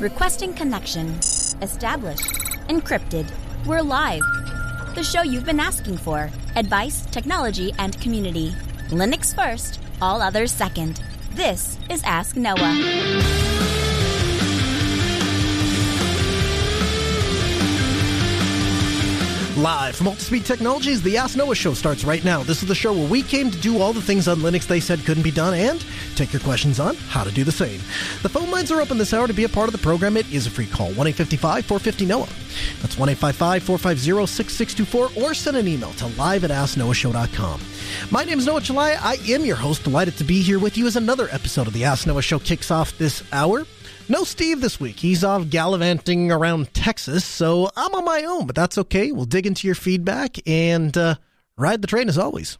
Requesting connection. Established. Encrypted. We're live. The show you've been asking for. Advice, technology, and community. Linux first, all others second. This is Ask Noah. Live from Altispeed Technologies, the Ask Noah show starts right now. This is the show where we came to do all the things on Linux they said couldn't be done and take your questions on how to do the same. The phone lines are open this hour to be a part of the program. It is a free call 1 855 450 Noah. That's 1 855 450 6624 or send an email to live at AskNoahShow.com. My name is Noah Chelliah. I am your host. Delighted to be here with you as another episode of the Ask Noah show kicks off this hour. No Steve this week. He's off gallivanting around Texas, so I'm on my own, but that's okay. We'll dig into your feedback and uh, ride the train as always.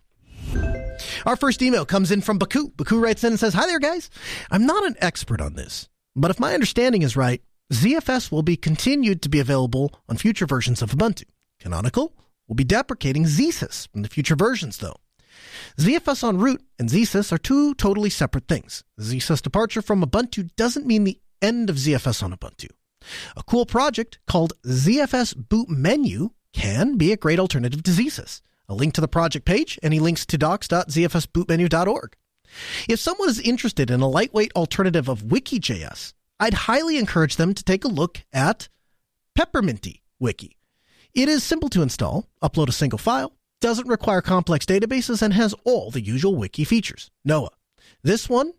Our first email comes in from Baku. Baku writes in and says, Hi there, guys. I'm not an expert on this, but if my understanding is right, ZFS will be continued to be available on future versions of Ubuntu. Canonical will be deprecating ZSys in the future versions, though. ZFS on root and ZSys are two totally separate things. ZSys departure from Ubuntu doesn't mean the end of ZFS on Ubuntu. A cool project called ZFS Boot Menu can be a great alternative to ZSys. A link to the project page, and he links to docs.zfsbootmenu.org. If someone is interested in a lightweight alternative of Wiki.js, I'd highly encourage them to take a look at Pepperminty Wiki. It is simple to install, upload a single file, doesn't require complex databases, and has all the usual wiki features. Noah. This one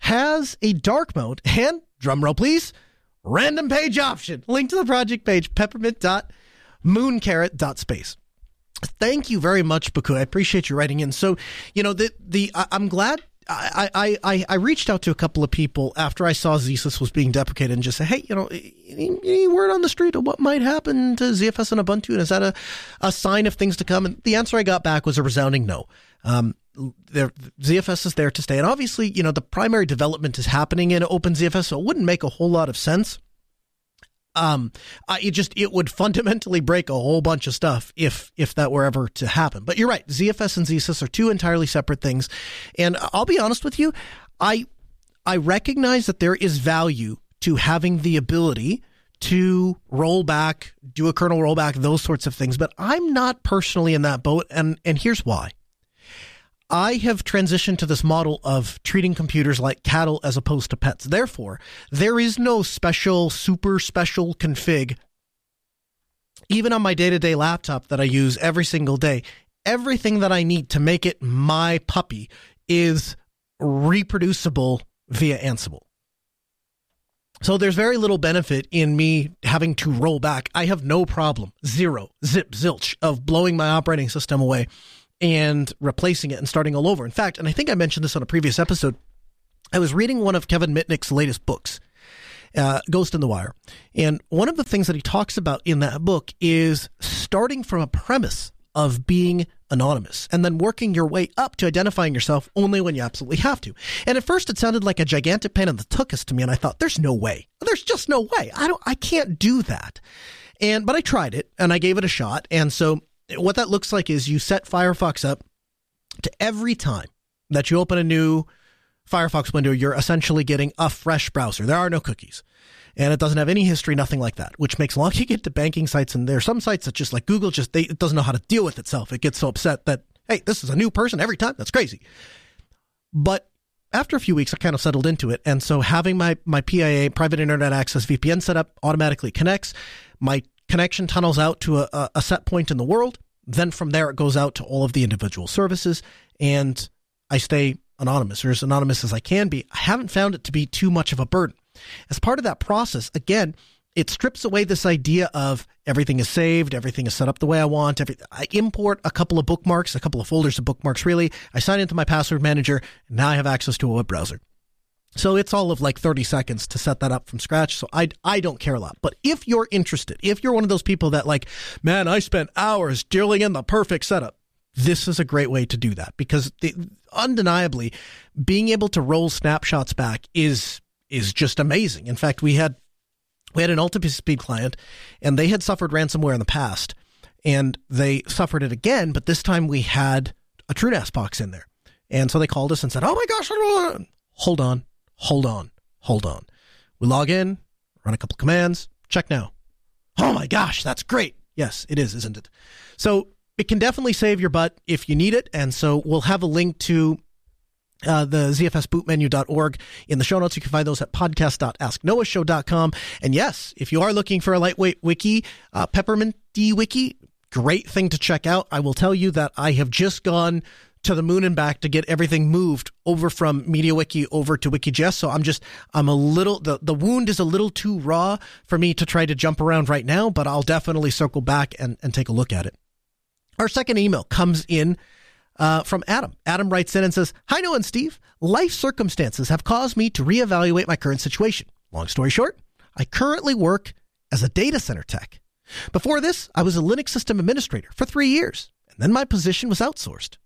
has a dark mode and drumroll please, random page option. Link to the project page, peppermint.mooncarrot.space. Thank you very much, Baku. I appreciate you writing in. So, you know, the the I'm glad I, I, I, I reached out to a couple of people after I saw ZSys was being deprecated and just said, hey, you know, any, any, word on the street of what might happen to ZFS and Ubuntu? And is that a, a sign of things to come? And the answer I got back was a resounding no. Um, there, ZFS is there to stay. And obviously, you know, the primary development is happening in OpenZFS, so it wouldn't make a whole lot of sense. Um, uh, it just, it would fundamentally break a whole bunch of stuff if, if that were ever to happen. But you're right. ZFS and ZSys are two entirely separate things. And I'll be honest with you. I, I recognize that there is value to having the ability to roll back, do a kernel rollback, those sorts of things. But I'm not personally in that boat. And, and here's why. I have transitioned to this model of treating computers like cattle as opposed to pets. Therefore, there is no special, super special config. Even on my day to day laptop that I use every single day, everything that I need to make it my puppy is reproducible via Ansible. So there's very little benefit in me having to roll back. I have no problem, zero, zip, zilch of blowing my operating system away and replacing it and starting all over. In fact, and I think I mentioned this on a previous episode, I was reading one of Kevin Mitnick's latest books, uh, Ghost in the Wire. And one of the things that he talks about in that book is starting from a premise of being anonymous and then working your way up to identifying yourself only when you absolutely have to. And at first it sounded like a gigantic pain in the tuchus to me. And I thought, there's no way. There's just no way. I don't, I can't do that. And, but I tried it and I gave it a shot. And so what that looks like is you set Firefox up to every time that you open a new Firefox window, you're essentially getting a fresh browser. There are no cookies. And it doesn't have any history, nothing like that, which makes long you get to banking sites. And there are some sites that just like Google just, they, it doesn't know how to deal with itself. It gets so upset that, hey, this is a new person every time. That's crazy. But after a few weeks, I kind of settled into it. And so having my, my PIA, private internet access VPN set up automatically connects. My connection tunnels out to a, a set point in the world. Then from there, it goes out to all of the individual services, and I stay anonymous or as anonymous as I can be. I haven't found it to be too much of a burden. As part of that process, again, it strips away this idea of everything is saved, everything is set up the way I want. Every, I import a couple of bookmarks, a couple of folders of bookmarks, really. I sign into my password manager, and now I have access to a web browser. So it's all of like 30 seconds to set that up from scratch. So I, I don't care a lot. But if you're interested, if you're one of those people that like, man, I spent hours drilling in the perfect setup, this is a great way to do that because the, undeniably being able to roll snapshots back is, is just amazing. In fact, we had, we had an Altispeed client and they had suffered ransomware in the past and they suffered it again, but this time we had a TrueNAS box in there. And so they called us and said, Oh my gosh, hold on hold on, hold on. We log in, run a couple commands, check now. Oh my gosh, that's great. Yes, it is, isn't it? So it can definitely save your butt if you need it. And so we'll have a link to uh, the zfsbootmenu.org in the show notes. You can find those at podcast.asknoahshow.com. And yes, if you are looking for a lightweight wiki, uh, Peppermint wiki, great thing to check out. I will tell you that I have just gone to the moon and back to get everything moved over from MediaWiki over to WikiJS. So I'm just, I'm a little, the, the wound is a little too raw for me to try to jump around right now, but I'll definitely circle back and, and take a look at it. Our second email comes in uh, from Adam. Adam writes in and says, Hi, Noah and Steve. Life circumstances have caused me to reevaluate my current situation. Long story short, I currently work as a data center tech. Before this, I was a Linux system administrator for three years, and then my position was outsourced.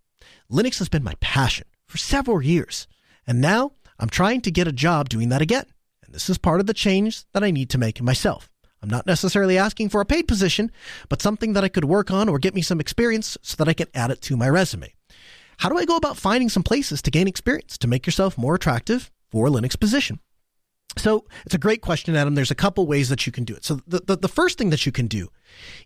Linux has been my passion for several years, and now I'm trying to get a job doing that again. And this is part of the change that I need to make myself. I'm not necessarily asking for a paid position, but something that I could work on or get me some experience so that I can add it to my resume. How do I go about finding some places to gain experience to make yourself more attractive for a Linux position? So it's a great question, Adam. There's a couple ways that you can do it. So the, the, the, first thing that you can do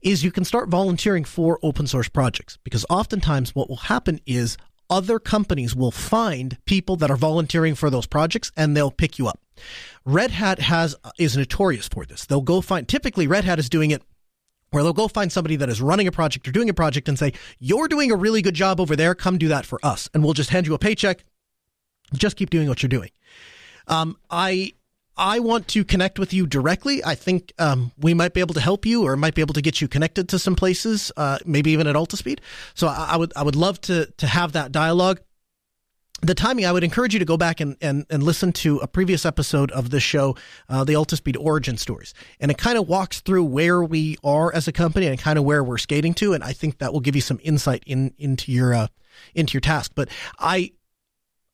is you can start volunteering for open source projects because oftentimes what will happen is other companies will find people that are volunteering for those projects and they'll pick you up. Red Hat has is notorious for this. They'll go find typically Red Hat is doing it where they'll go find somebody that is running a project or doing a project and say, "You're doing a really good job over there. Come do that for us, and we'll just hand you a paycheck. Just keep doing what you're doing." Um, I I want to connect with you directly. I think um, we might be able to help you, or might be able to get you connected to some places, uh, maybe even at Altispeed. So I, I, would I would love to to have that dialogue. The timing, I would encourage you to go back and, and, and listen to a previous episode of the show, uh, the Altispeed origin stories, and it kind of walks through where we are as a company and kind of where we're skating to, and I think that will give you some insight in into your uh, into your task. But I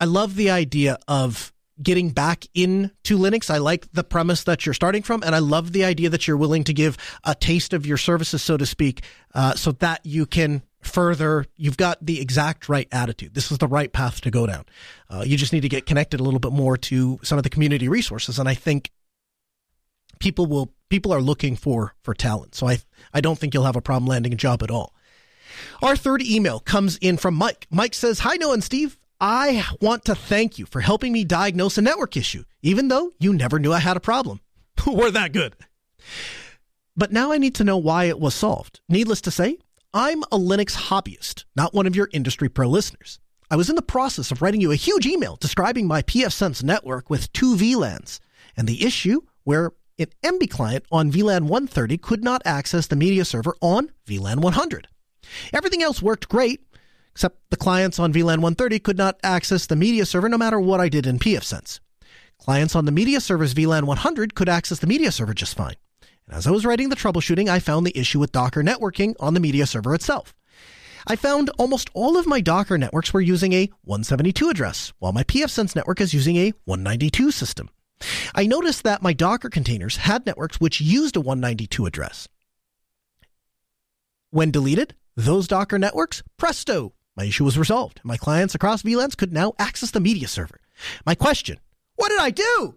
I love the idea of getting back into Linux. I like the premise that you're starting from, and I love the idea that you're willing to give a taste of your services, so to speak, uh, so that you can further. You've got the exact right attitude. This is the right path to go down. Uh, you just need to get connected a little bit more to some of the community resources, and I think people will people are looking for for talent. So I I don't think you'll have a problem landing a job at all. Our third email comes in from Mike. Mike says, Hi, Noah and Steve. I want to thank you for helping me diagnose a network issue, even though you never knew I had a problem. We're that good. But now I need to know why it was solved. Needless to say, I'm a Linux hobbyist, not one of your industry pro listeners. I was in the process of writing you a huge email describing my pfSense network with two VLANs and the issue where an Emby client on VLAN 130 could not access the media server on VLAN 100. Everything else worked great, except the clients on VLAN 130 could not access the media server no matter what I did in pfSense. Clients on the media server's VLAN 100 could access the media server just fine. And as I was writing the troubleshooting, I found the issue with Docker networking on the media server itself. I found almost all of my Docker networks were using a 172 address, while my pfSense network is using a 192 system. I noticed that my Docker containers had networks which used a 192 address. When deleted, those Docker networks, presto, my issue was resolved. My clients across VLANs could now access the media server. My question, what did I do?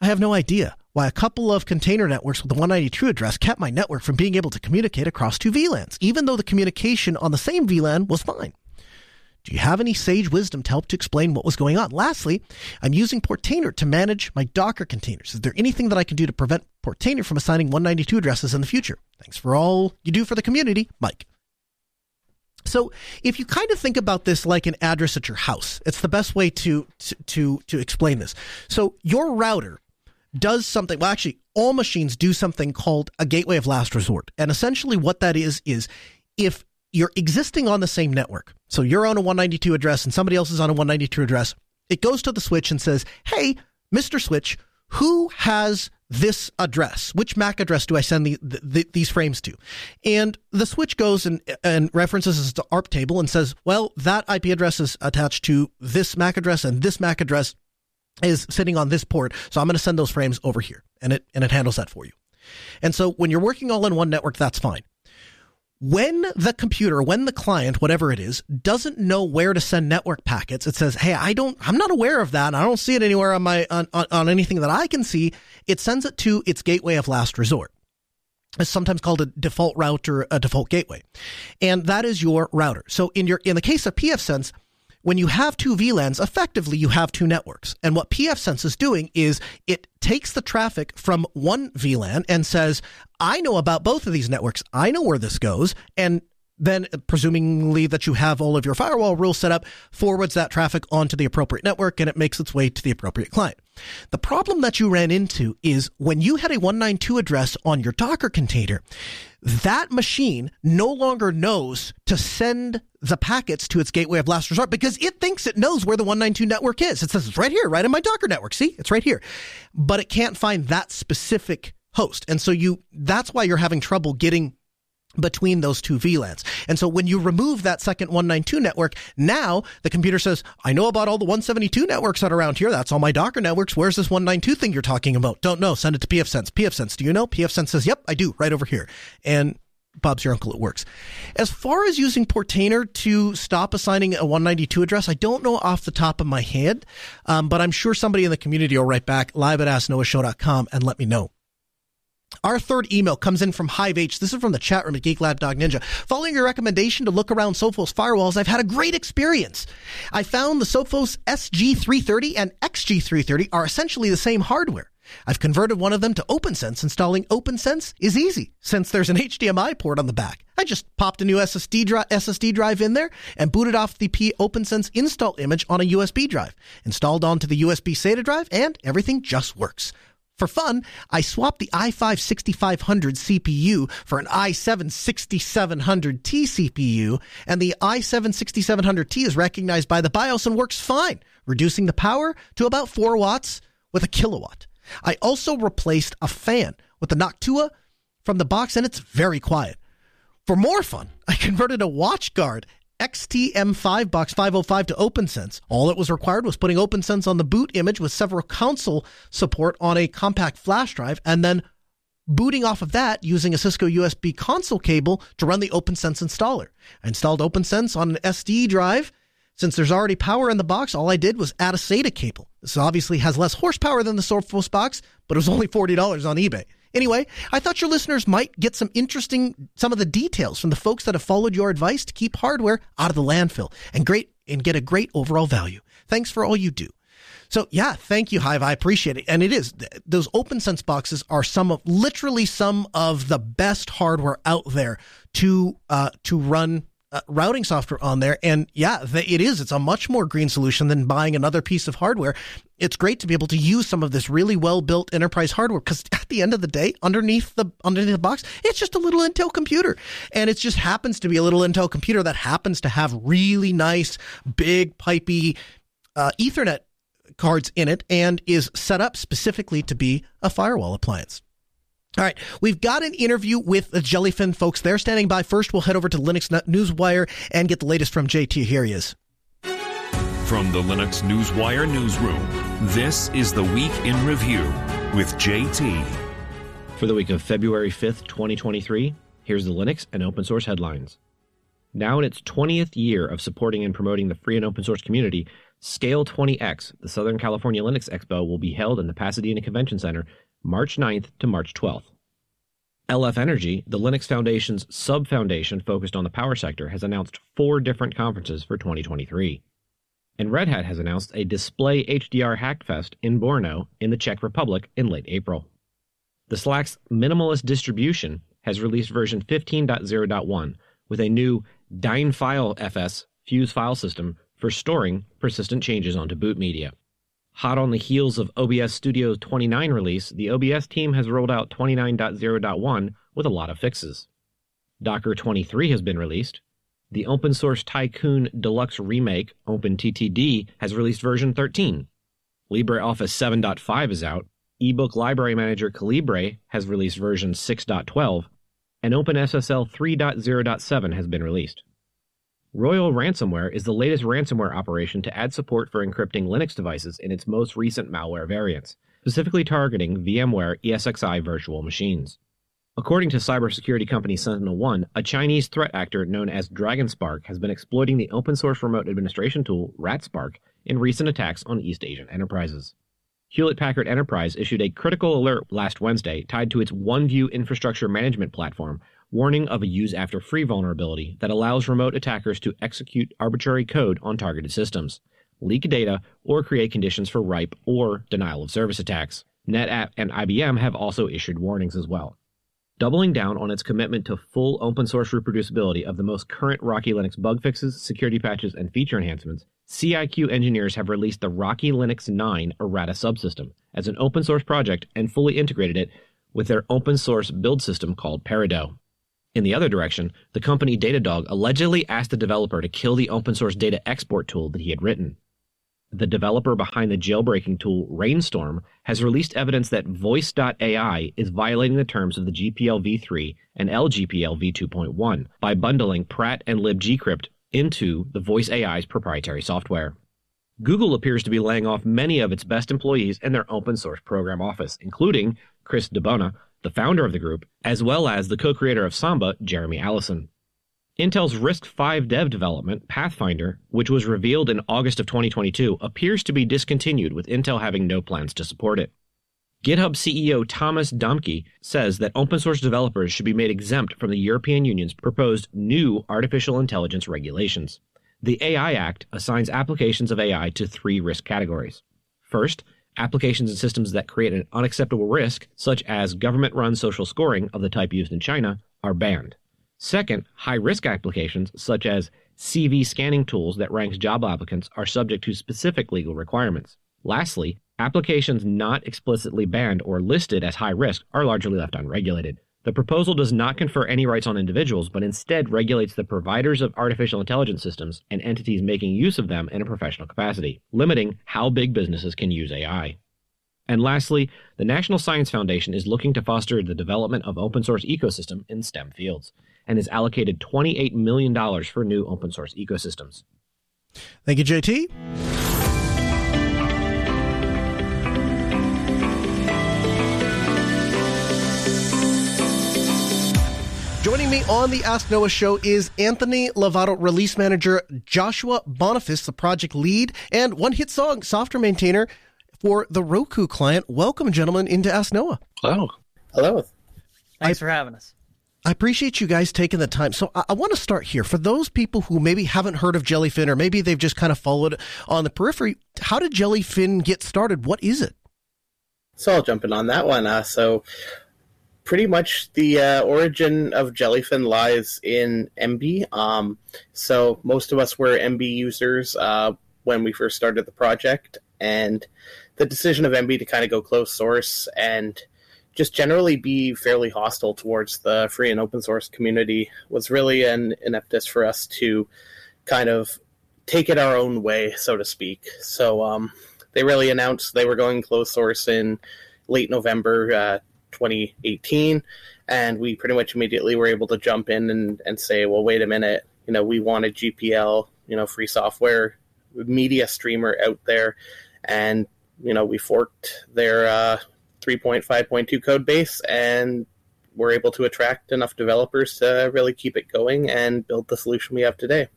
I have no idea why a couple of container networks with a 192 address kept my network from being able to communicate across two VLANs, even though the communication on the same VLAN was fine. Do you have any sage wisdom to help to explain what was going on? Lastly, I'm using Portainer to manage my Docker containers. Is there anything that I can do to prevent Portainer from assigning 192 addresses in the future? Thanks for all you do for the community, Mike. So if you kind of think about this like an address at your house, it's the best way to, to, to, explain this. So your router does something, well, actually, all machines do something called a gateway of last resort. And essentially what that is, is if you're existing on the same network, so you're on a 192 address and somebody else is on a 192 address, it goes to the switch and says, Hey, Mr. Switch, who has this address. Which MAC address do I send the, the, these frames to? And the switch goes and, and references the ARP table and says, well, that IP address is attached to this MAC address and this MAC address is sitting on this port. So I'm going to send those frames over here and it, and it handles that for you. And so when you're working all in one network, that's fine. When the computer, when the client, whatever it is, doesn't know where to send network packets, it says, "Hey, I don't, I'm not aware of that. I don't see it anywhere on my on, on, on anything that I can see." It sends it to its gateway of last resort. It's sometimes called a default route or a default gateway, and that is your router. So in your in the case of pfSense, when you have two VLANs, effectively you have two networks. And what pfSense is doing is it takes the traffic from one VLAN and says, I know about both of these networks. I know where this goes. And then presumably that you have all of your firewall rules set up forwards that traffic onto the appropriate network and it makes its way to the appropriate client. The problem that you ran into is when you had a 192 address on your Docker container, that machine no longer knows to send the packets to its gateway of last resort because it thinks it knows where the 192 network is. It says it's right here, right in my Docker network. See, it's right here. But it can't find that specific host. And so you, that's why you're having trouble getting between those two VLANs. And so when you remove that second 192 network, now the computer says, I know about all the 172 networks that are around here. That's all my Docker networks. Where's this 192 thing you're talking about? Don't know. Send it to PFSense. PFSense, do you know? PFSense says, yep, I do, right over here. And Bob's your uncle, it works. As far as using Portainer to stop assigning a 192 address, I don't know off the top of my head, um, but I'm sure somebody in the community will write back live at asknoahshow.com and let me know. Our third email comes in from Hive H. This is from the chat room at Geek Lab Dog Ninja. Following your recommendation to look around Sophos firewalls, I've had a great experience. I found the Sophos SG330 and XG330 are essentially the same hardware. I've converted one of them to OPNsense. Installing OPNsense is easy since there's an HDMI port on the back. I just popped a new SSD, dri- SSD drive in there and booted off the P OPNsense install image on a USB drive. Installed onto the USB SATA drive and everything just works. For fun, I swapped the i5 6500 CPU for an i7 6700T CPU, and the i7 6700T is recognized by the BIOS and works fine, reducing the power to about 4 watts with a Kill A Watt. I also replaced a fan with the Noctua from the box, and it's very quiet. For more fun, I converted a WatchGuard XTM5 box 505 to OPNsense. All that was required was putting OPNsense on the boot image with serial console support on a compact flash drive and then booting off of that using a Cisco USB console cable to run the OPNsense installer. I installed OPNsense on an SD drive. Since there's already power in the box, all I did was add a SATA cable. This obviously has less horsepower than the Sophos box, but it was only $40 on eBay. Anyway, I thought your listeners might get some interesting, some of the details from the folks that have followed your advice to keep hardware out of the landfill and great, and get a great overall value. Thanks for all you do. So yeah, thank you, Hive. I appreciate it. And it is those OPNsense boxes are some of literally some of the best hardware out there to uh, to run uh, routing software on there. And yeah, it is. It's a much more green solution than buying another piece of hardware. It's great to be able to use some of this really well built enterprise hardware because at the end of the day, underneath the underneath the box, it's just a little Intel computer, and it just happens to be a little Intel computer that happens to have really nice, big, pipey uh, Ethernet cards in it, and is set up specifically to be a firewall appliance. All right, we've got an interview with the Jellyfin folks. They're standing by. First, we'll head over to Linux Newswire and get the latest from JT. Here he is. From the Linux Newswire newsroom, this is the Week in Review with JT. For the week of February 5th, 2023, here's the Linux and open source headlines. Now in its 20th year of supporting and promoting the free and open source community, Scale 20X, the Southern California Linux Expo, will be held in the Pasadena Convention Center March 9th to March 12th. LF Energy, the Linux Foundation's sub foundation focused on the power sector, has announced four different conferences for 2023. And Red Hat has announced a display HDR Hackfest in Brno in the Czech Republic in late April. The Slax minimalist distribution has released version 15.0.1 with a new Dynfile FS fuse file system for storing persistent changes onto boot media. Hot on the heels of OBS Studio's 29 release, the OBS team has rolled out 29.0.1 with a lot of fixes. Docker 23 has been released. The open source Tycoon Deluxe Remake, OpenTTD, has released version 13. LibreOffice 7.5 is out. eBook Library Manager Calibre has released version 6.12, and OpenSSL 3.0.7 has been released. Royal Ransomware is the latest ransomware operation to add support for encrypting Linux devices in its most recent malware variants, specifically targeting VMware ESXi virtual machines. According to cybersecurity company SentinelOne, a Chinese threat actor known as DragonSpark has been exploiting the open source remote administration tool RatSpark in recent attacks on East Asian enterprises. Hewlett Packard Enterprise issued a critical alert last Wednesday tied to its OneView infrastructure management platform, warning of a use after free vulnerability that allows remote attackers to execute arbitrary code on targeted systems, leak data, or create conditions for RIPE or denial of service attacks. NetApp and IBM have also issued warnings as well doubling down on its commitment to full open source reproducibility of the most current Rocky Linux bug fixes, security patches, and feature enhancements, CIQ engineers have released the Rocky Linux 9 errata subsystem as an open source project and fully integrated it with their open source build system called Peridot. In the other direction, the company Datadog allegedly asked the developer to kill the open source data export tool that he had written the developer behind the jailbreaking tool Rainstorm, has released evidence that Voice.ai is violating the terms of the GPL v3 and LGPL v2.1 by bundling Praat and libgcrypt into the Voice AI's proprietary software. Google appears to be laying off many of its best employees in their open source program office, including Chris DiBona, the founder of the group, as well as the co-creator of Samba, Jeremy Allison. Intel's RISC-V dev development, Pathfinder, which was revealed in August of 2022, appears to be discontinued with Intel having no plans to support it. GitHub CEO Thomas Dohmke says that open source developers should be made exempt from the European Union's proposed new artificial intelligence regulations. The AI Act assigns applications of AI to three risk categories. First, applications and systems that create an unacceptable risk, such as government run social scoring of the type used in China, are banned. Second, high risk applications such as CV scanning tools that ranks job applicants are subject to specific legal requirements. Lastly, applications not explicitly banned or listed as high risk are largely left unregulated. The proposal does not confer any rights on individuals, but instead regulates the providers of artificial intelligence systems and entities making use of them in a professional capacity, limiting how big businesses can use AI. And lastly, the National Science Foundation is looking to foster the development of open source ecosystem in STEM fields and has allocated $28 million for new open source ecosystems. Thank you, JT. Me on the Ask Noah show is Anthony Lavado, release manager, Joshua Boniface, the project lead, and one hit song software maintainer for the Roku client. Welcome, gentlemen, into Ask Noah. Hello. Hello. Thanks I, for having us. I appreciate you guys taking the time. So I, I, want to start here. For those people who maybe haven't heard of Jellyfin or maybe they've just kind of followed on the periphery, how did Jellyfin get started? What is it? So I'll jump in on that one. Uh, so pretty much the uh, origin of Jellyfin lies in Emby. Um, so most of us were Emby users uh, when we first started the project, and the decision of Emby to kind of go closed source and just generally be fairly hostile towards the free and open source community was really an, ineptus for us to kind of take it our own way, so to speak. So um, they really announced they were going closed source in late November uh, 2018, and we pretty much immediately were able to jump in and, and say, well, wait a minute, you know, we want a GPL, you know, free software media streamer out there, and you know, we forked their uh, 3.5.2 code base and we're able to attract enough developers to really keep it going and build the solution we have today.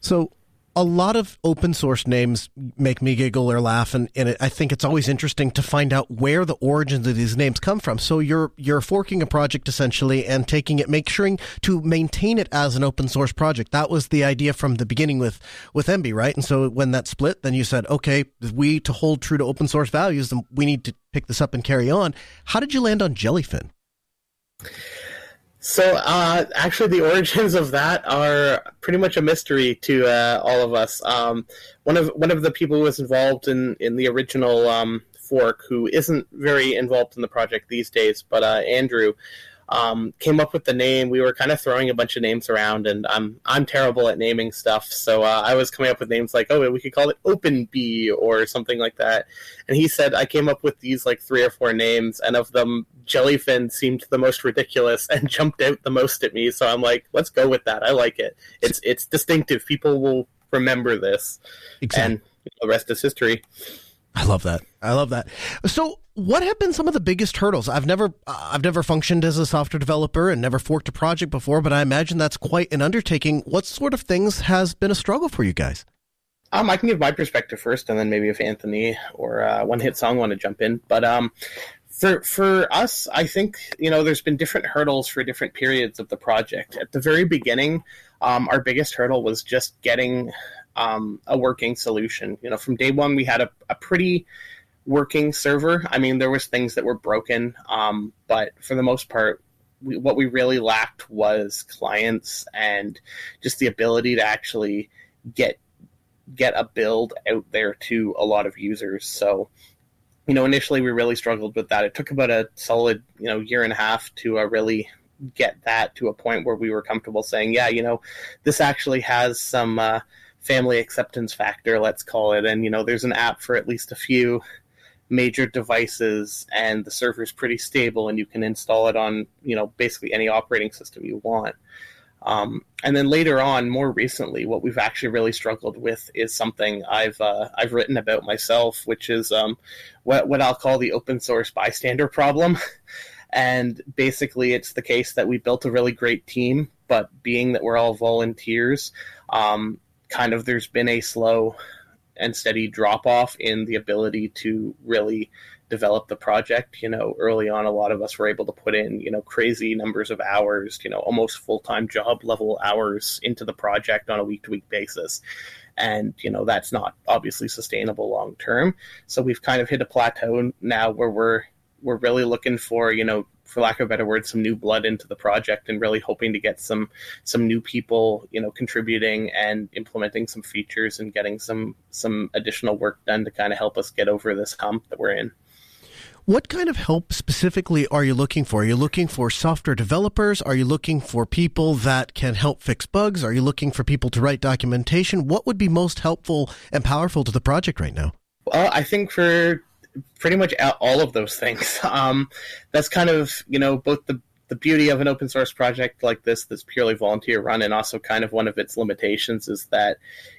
So, a lot of open source names make me giggle or laugh, and, and it, I think it's always interesting to find out where the origins of these names come from. So you're you're forking a project essentially and taking it, make sure to maintain it as an open source project. That was the idea from the beginning with with Emby, right? And so when that split, then you said, okay, we to hold true to open source values, then we need to pick this up and carry on. How did you land on Jellyfin? So, uh, actually, the origins of that are pretty much a mystery to uh, all of us. Um, one of one of the people who was involved in in the original um, fork, who isn't very involved in the project these days, but uh, Andrew um, came up with the name. We were kind of throwing a bunch of names around, and I'm I'm terrible at naming stuff, so uh, I was coming up with names like, oh, we could call it Open Bee or something like that. And he said I came up with these like three or four names, and of them, Jellyfin seemed the most ridiculous and jumped out the most at me. So I'm like, let's go with that. I like it. It's it's distinctive. People will remember this, exactly. and the rest is history. I love that. I love that. So, what have been some of the biggest hurdles? I've never, I've never functioned as a software developer and never forked a project before, but I imagine that's quite an undertaking. What sort of things has been a struggle for you guys? Um, I can give my perspective first, and then maybe if Anthony or uh, One Hit Song want to jump in. But um, for for us, I think you know there's been different hurdles for different periods of the project. At the very beginning, um, our biggest hurdle was just getting um, a working solution. You know, from day one, we had a, a pretty working server. I mean, there was things that were broken, um, but for the most part, we, what we really lacked was clients and just the ability to actually get get a build out there to a lot of users. So, you know, initially we really struggled with that. It took about a solid, you know, year and a half to uh, really get that to a point where we were comfortable saying, yeah, you know, this actually has some uh, family acceptance factor, let's call it. And, you know, there's an app for at least a few major devices and the server is pretty stable and you can install it on, you know, basically any operating system you want. Um, and then later on, more recently, what we've actually really struggled with is something I've uh, I've written about myself, which is um, what what I'll call the open source bystander problem. and basically, it's the case that we built a really great team, but being that we're all volunteers, um, kind of there's been a slow and steady drop off in the ability to really develop the project. You know, early on, a lot of us were able to put in, you know, crazy numbers of hours, you know, almost full time job level hours into the project on a week to week basis. And, you know, that's not obviously sustainable long term. So we've kind of hit a plateau now where we're, we're really looking for, you know, for lack of a better word, some new blood into the project and really hoping to get some some new people, you know, contributing and implementing some features and getting some some additional work done to kind of help us get over this hump that we're in. What kind of help specifically are you looking for? Are you looking for software developers? Are you looking for people that can help fix bugs? Are you looking for people to write documentation? What would be most helpful and powerful to the project right now? Well, I think for pretty much all of those things. Um, that's kind of you know both the the beauty of an open source project like this that's purely volunteer run and also kind of one of its limitations is that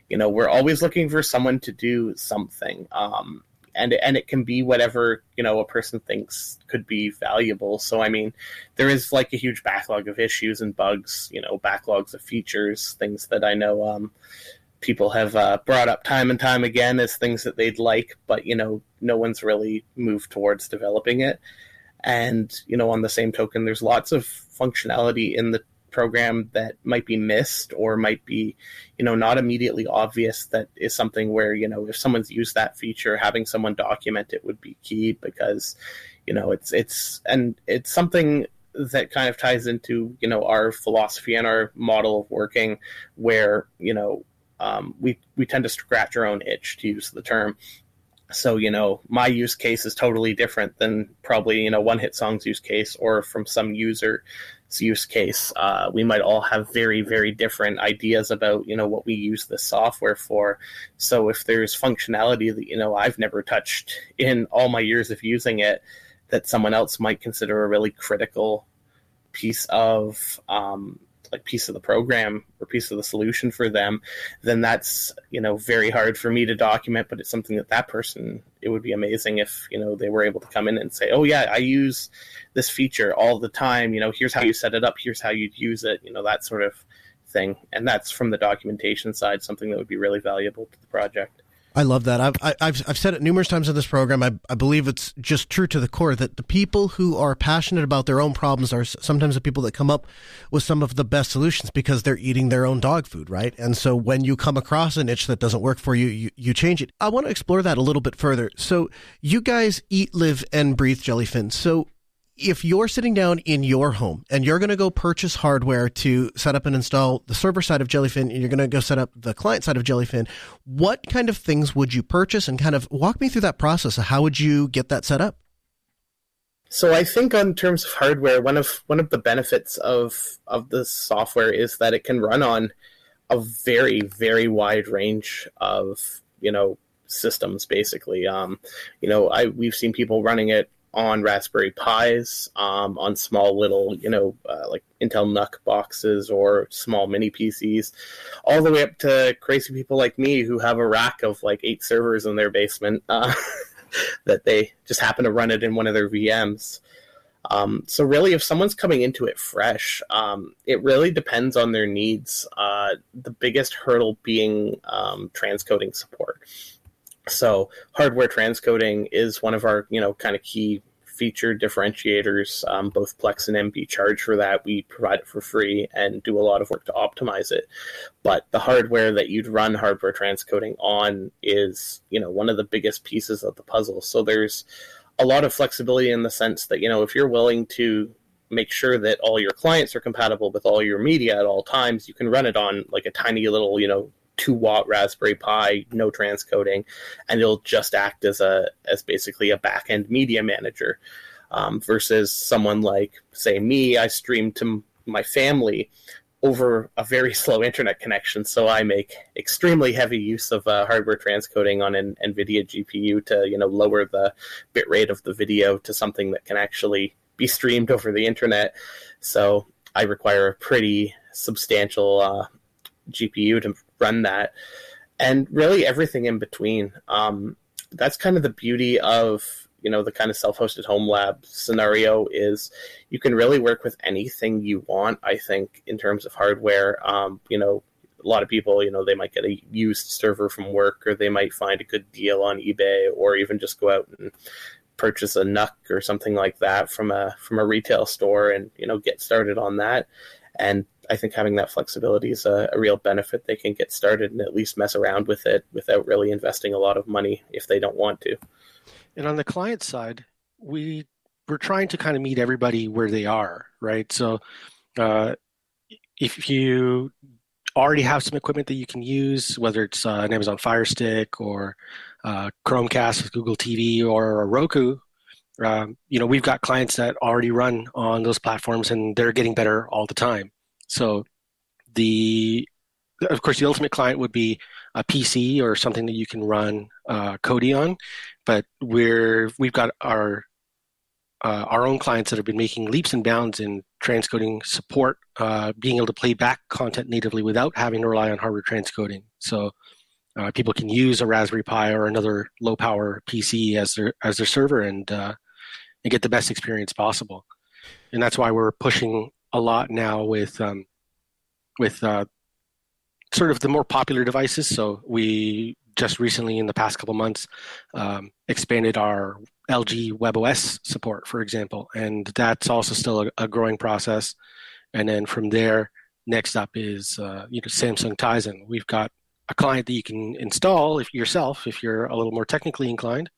you know we're always looking for someone to do something um, and and it can be whatever you know a person thinks could be valuable so i mean there is like a huge backlog of issues and bugs you know backlogs of features things that i know um, people have uh, brought up time and time again as things that they'd like, but you know, no one's really moved towards developing it. And you know, on the same token, there's lots of functionality in the program that might be missed or might be, you know, not immediately obvious. That is something where you know, if someone's used that feature, having someone document it would be key because, you know, it's it's and it's something that kind of ties into you know our philosophy and our model of working where you know um, we we tend to scratch our own itch to use the term. So you know, my use case is totally different than probably you know one hit song's use case or from some user's use case. Uh, we might all have very very different ideas about you know what we use this software for. So if there's functionality that you know I've never touched in all my years of using it, that someone else might consider a really critical piece of um, like piece of the program or piece of the solution for them, then that's you know very hard for me to document. But it's something that that person it would be amazing if you know they were able to come in and say, oh yeah, I use this feature all the time. You know, here's how you set it up. Here's how you'd use it. You know that sort of thing. And that's from the documentation side, something that would be really valuable to the project. I love that. I've, I've, I've said it numerous times in this program. I, I believe it's just true to the core that the people who are passionate about their own problems are sometimes the people that come up with some of the best solutions because they're eating their own dog food, right? And so when you come across a niche that doesn't work for you, you, you change it. I want to explore that a little bit further. So you guys eat, live, and breathe jellyfin. So if you're sitting down in your home and you're going to go purchase hardware to set up and install the server side of Jellyfin and you're going to go set up the client side of Jellyfin, what kind of things would you purchase and kind of walk me through that process? How would you get that set up? So I think on terms of hardware, one of one of the benefits of of the software is that it can run on a very very wide range of you know systems basically um, you know i we've seen people running it on Raspberry Pis, um, on small little, you know, uh, like Intel NUC boxes or small mini PCs, all the way up to crazy people like me who have a rack of like eight servers in their basement. Uh, that they just happen to run it in one of their VMs. Um, so really, if someone's coming into it fresh, um, it really depends on their needs. Uh, the biggest hurdle being um, transcoding support. So hardware transcoding is one of our you know kind of key feature differentiators. Um, both Plex and Emby charge for that. We provide it for free and do a lot of work to optimize it. But the hardware that you'd run hardware transcoding on is, you know, one of the biggest pieces of the puzzle. So there's a lot of flexibility in the sense that, you know, if you're willing to make sure that all your clients are compatible with all your media at all times, you can run it on like a tiny little, you know, two watt Raspberry Pi, no transcoding, and it'll just act as a as basically a back end media manager. Um, versus someone like, say, me, I stream to my family over a very slow internet connection, so I make extremely heavy use of uh, hardware transcoding on an NVIDIA GPU to you know lower the bitrate of the video to something that can actually be streamed over the internet. So I require a pretty substantial uh, GPU to run that, and really everything in between. Um, that's kind of the beauty of you know the kind of self-hosted home lab scenario is you can really work with anything you want. I think in terms of hardware, um, you know. A lot of people, you know, they might get a used server from work, or they might find a good deal on eBay, or even just go out and purchase a NUC or something like that from a from a retail store, and you know, get started on that. And I think having that flexibility is a, a, real benefit. They can get started and at least mess around with it without really investing a lot of money if they don't want to. And on the client side, we we're trying to kind of meet everybody where they are, right? So uh, if you already have some equipment that you can use, whether it's uh, an Amazon Fire Stick or uh, Chromecast with Google TV or a Roku, um, you know, we've got clients that already run on those platforms and they're getting better all the time. So the of course the ultimate client would be a PC or something that you can run uh, Kodi on, but we're we've got our uh, our own clients that have been making leaps and bounds in transcoding support, uh, being able to play back content natively without having to rely on hardware transcoding. So uh, people can use a Raspberry Pi or another low power PC as their as their server and uh, and get the best experience possible. And that's why we're pushing a lot now with um, with uh, sort of the more popular devices. So we just recently, in the past couple months, um, expanded our LG WebOS support, for example, and that's also still a, a growing process. And then from there, next up is uh, you know Samsung Tizen. We've got a client that you can install if yourself if you're a little more technically inclined,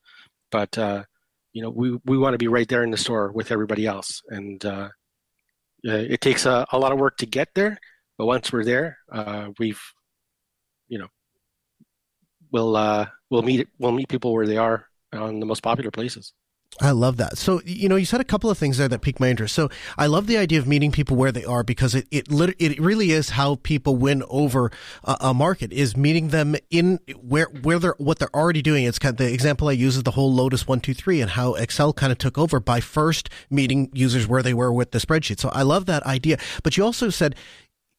but uh, you know we we want to be right there in the store with everybody else, and uh, uh, it takes a, a, lot of work to get there, but once we're there, uh, we've, you know, we'll uh, we'll meet we'll meet people where they are on the most popular places. I love that. So, you know, you said a couple of things there that piqued my interest. So, I love the idea of meeting people where they are because it it it really is how people win over a, a, market is meeting them in where where they're what they're already doing. It's kind of the example I use is the whole Lotus one two three and how Excel kind of took over by first meeting users where they were with the spreadsheet. So, I love that idea. But you also said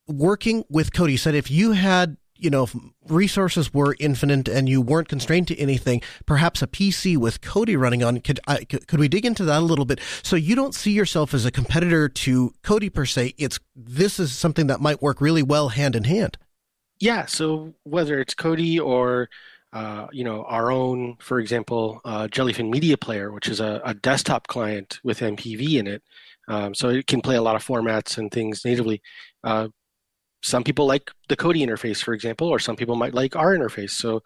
working with Kodi, You said if you had you know, if resources were infinite and you weren't constrained to anything, perhaps a PC with Kodi running on, could, I, could we dig into that a little bit? So you don't see yourself as a competitor to Kodi per se. It's, this is something that might work really well hand in hand. Yeah. So whether it's Kodi or, uh, you know, our own, for example, uh, Jellyfin Media Player, which is a, a desktop client with MPV in it. Um, so it can play a lot of formats and things natively. Uh, some people like the Kodi interface, for example, or some people might like our interface. So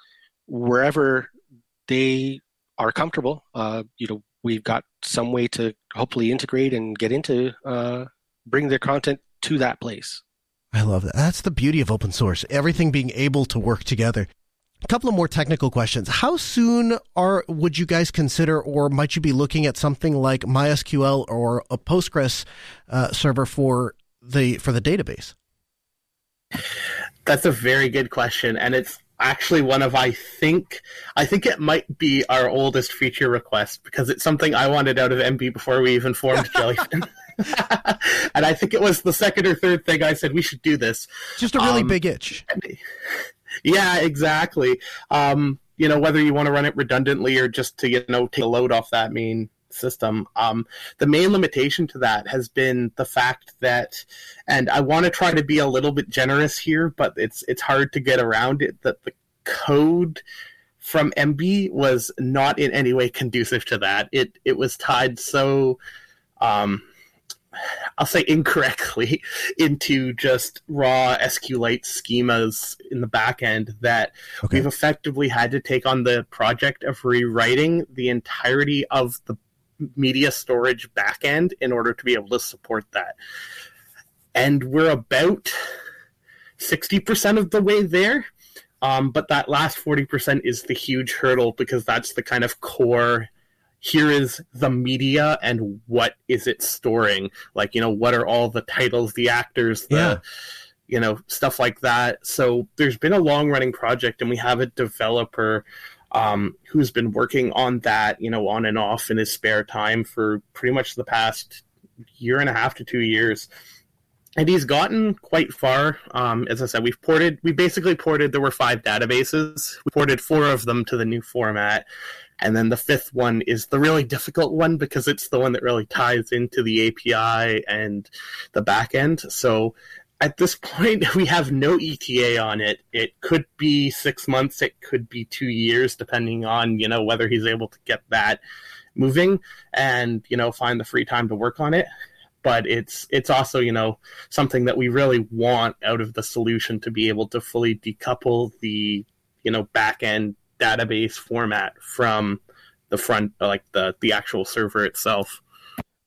wherever they are comfortable, uh, you know, we've got some way to hopefully integrate and get into uh, bring their content to that place. I love that. That's the beauty of open source. Everything being able to work together. A couple of more technical questions. How soon are would you guys consider, or might you be looking at something like MySQL or a Postgres uh, server for the for the database? That's a very good question, and it's actually one of I think I think it might be our oldest feature request because it's something I wanted out of Emby before we even formed Jellyfin. and I think it was the second or third thing I said we should do this. Just a really um, big itch. Yeah, exactly. Um, you know whether you want to run it redundantly or just to you know take a load off that main system. Um, the main limitation to that has been the fact that, and I want to try to be a little bit generous here, but it's it's hard to get around it. That the code from Emby was not in any way conducive to that. It it was tied so. Um, I'll say incorrectly into just raw SQLite schemas in the back end that okay. we've effectively had to take on the project of rewriting the entirety of the media storage backend in order to be able to support that. And we're about 60% of the way there. Um, but that last 40% is the huge hurdle because that's the kind of core here is the media and what is it storing like you know what are all the titles the actors the yeah. you know stuff like that so there's been a long running project and we have a developer um, who's been working on that, you know, on and off in his spare time for pretty much the past year and a half to two years. And he's gotten quite far. Um, as I said, we've ported, we basically ported, there were five databases. We ported four of them to the new format. And then the fifth one is the really difficult one because it's the one that really ties into the API and the backend. So at this point, we have no ETA on it. It could be six months, it could be two years, depending on you know whether he's able to get that moving and you know find the free time to work on it. But it's it's also you know something that we really want out of the solution to be able to fully decouple the you know back end database format from the front like the the actual server itself.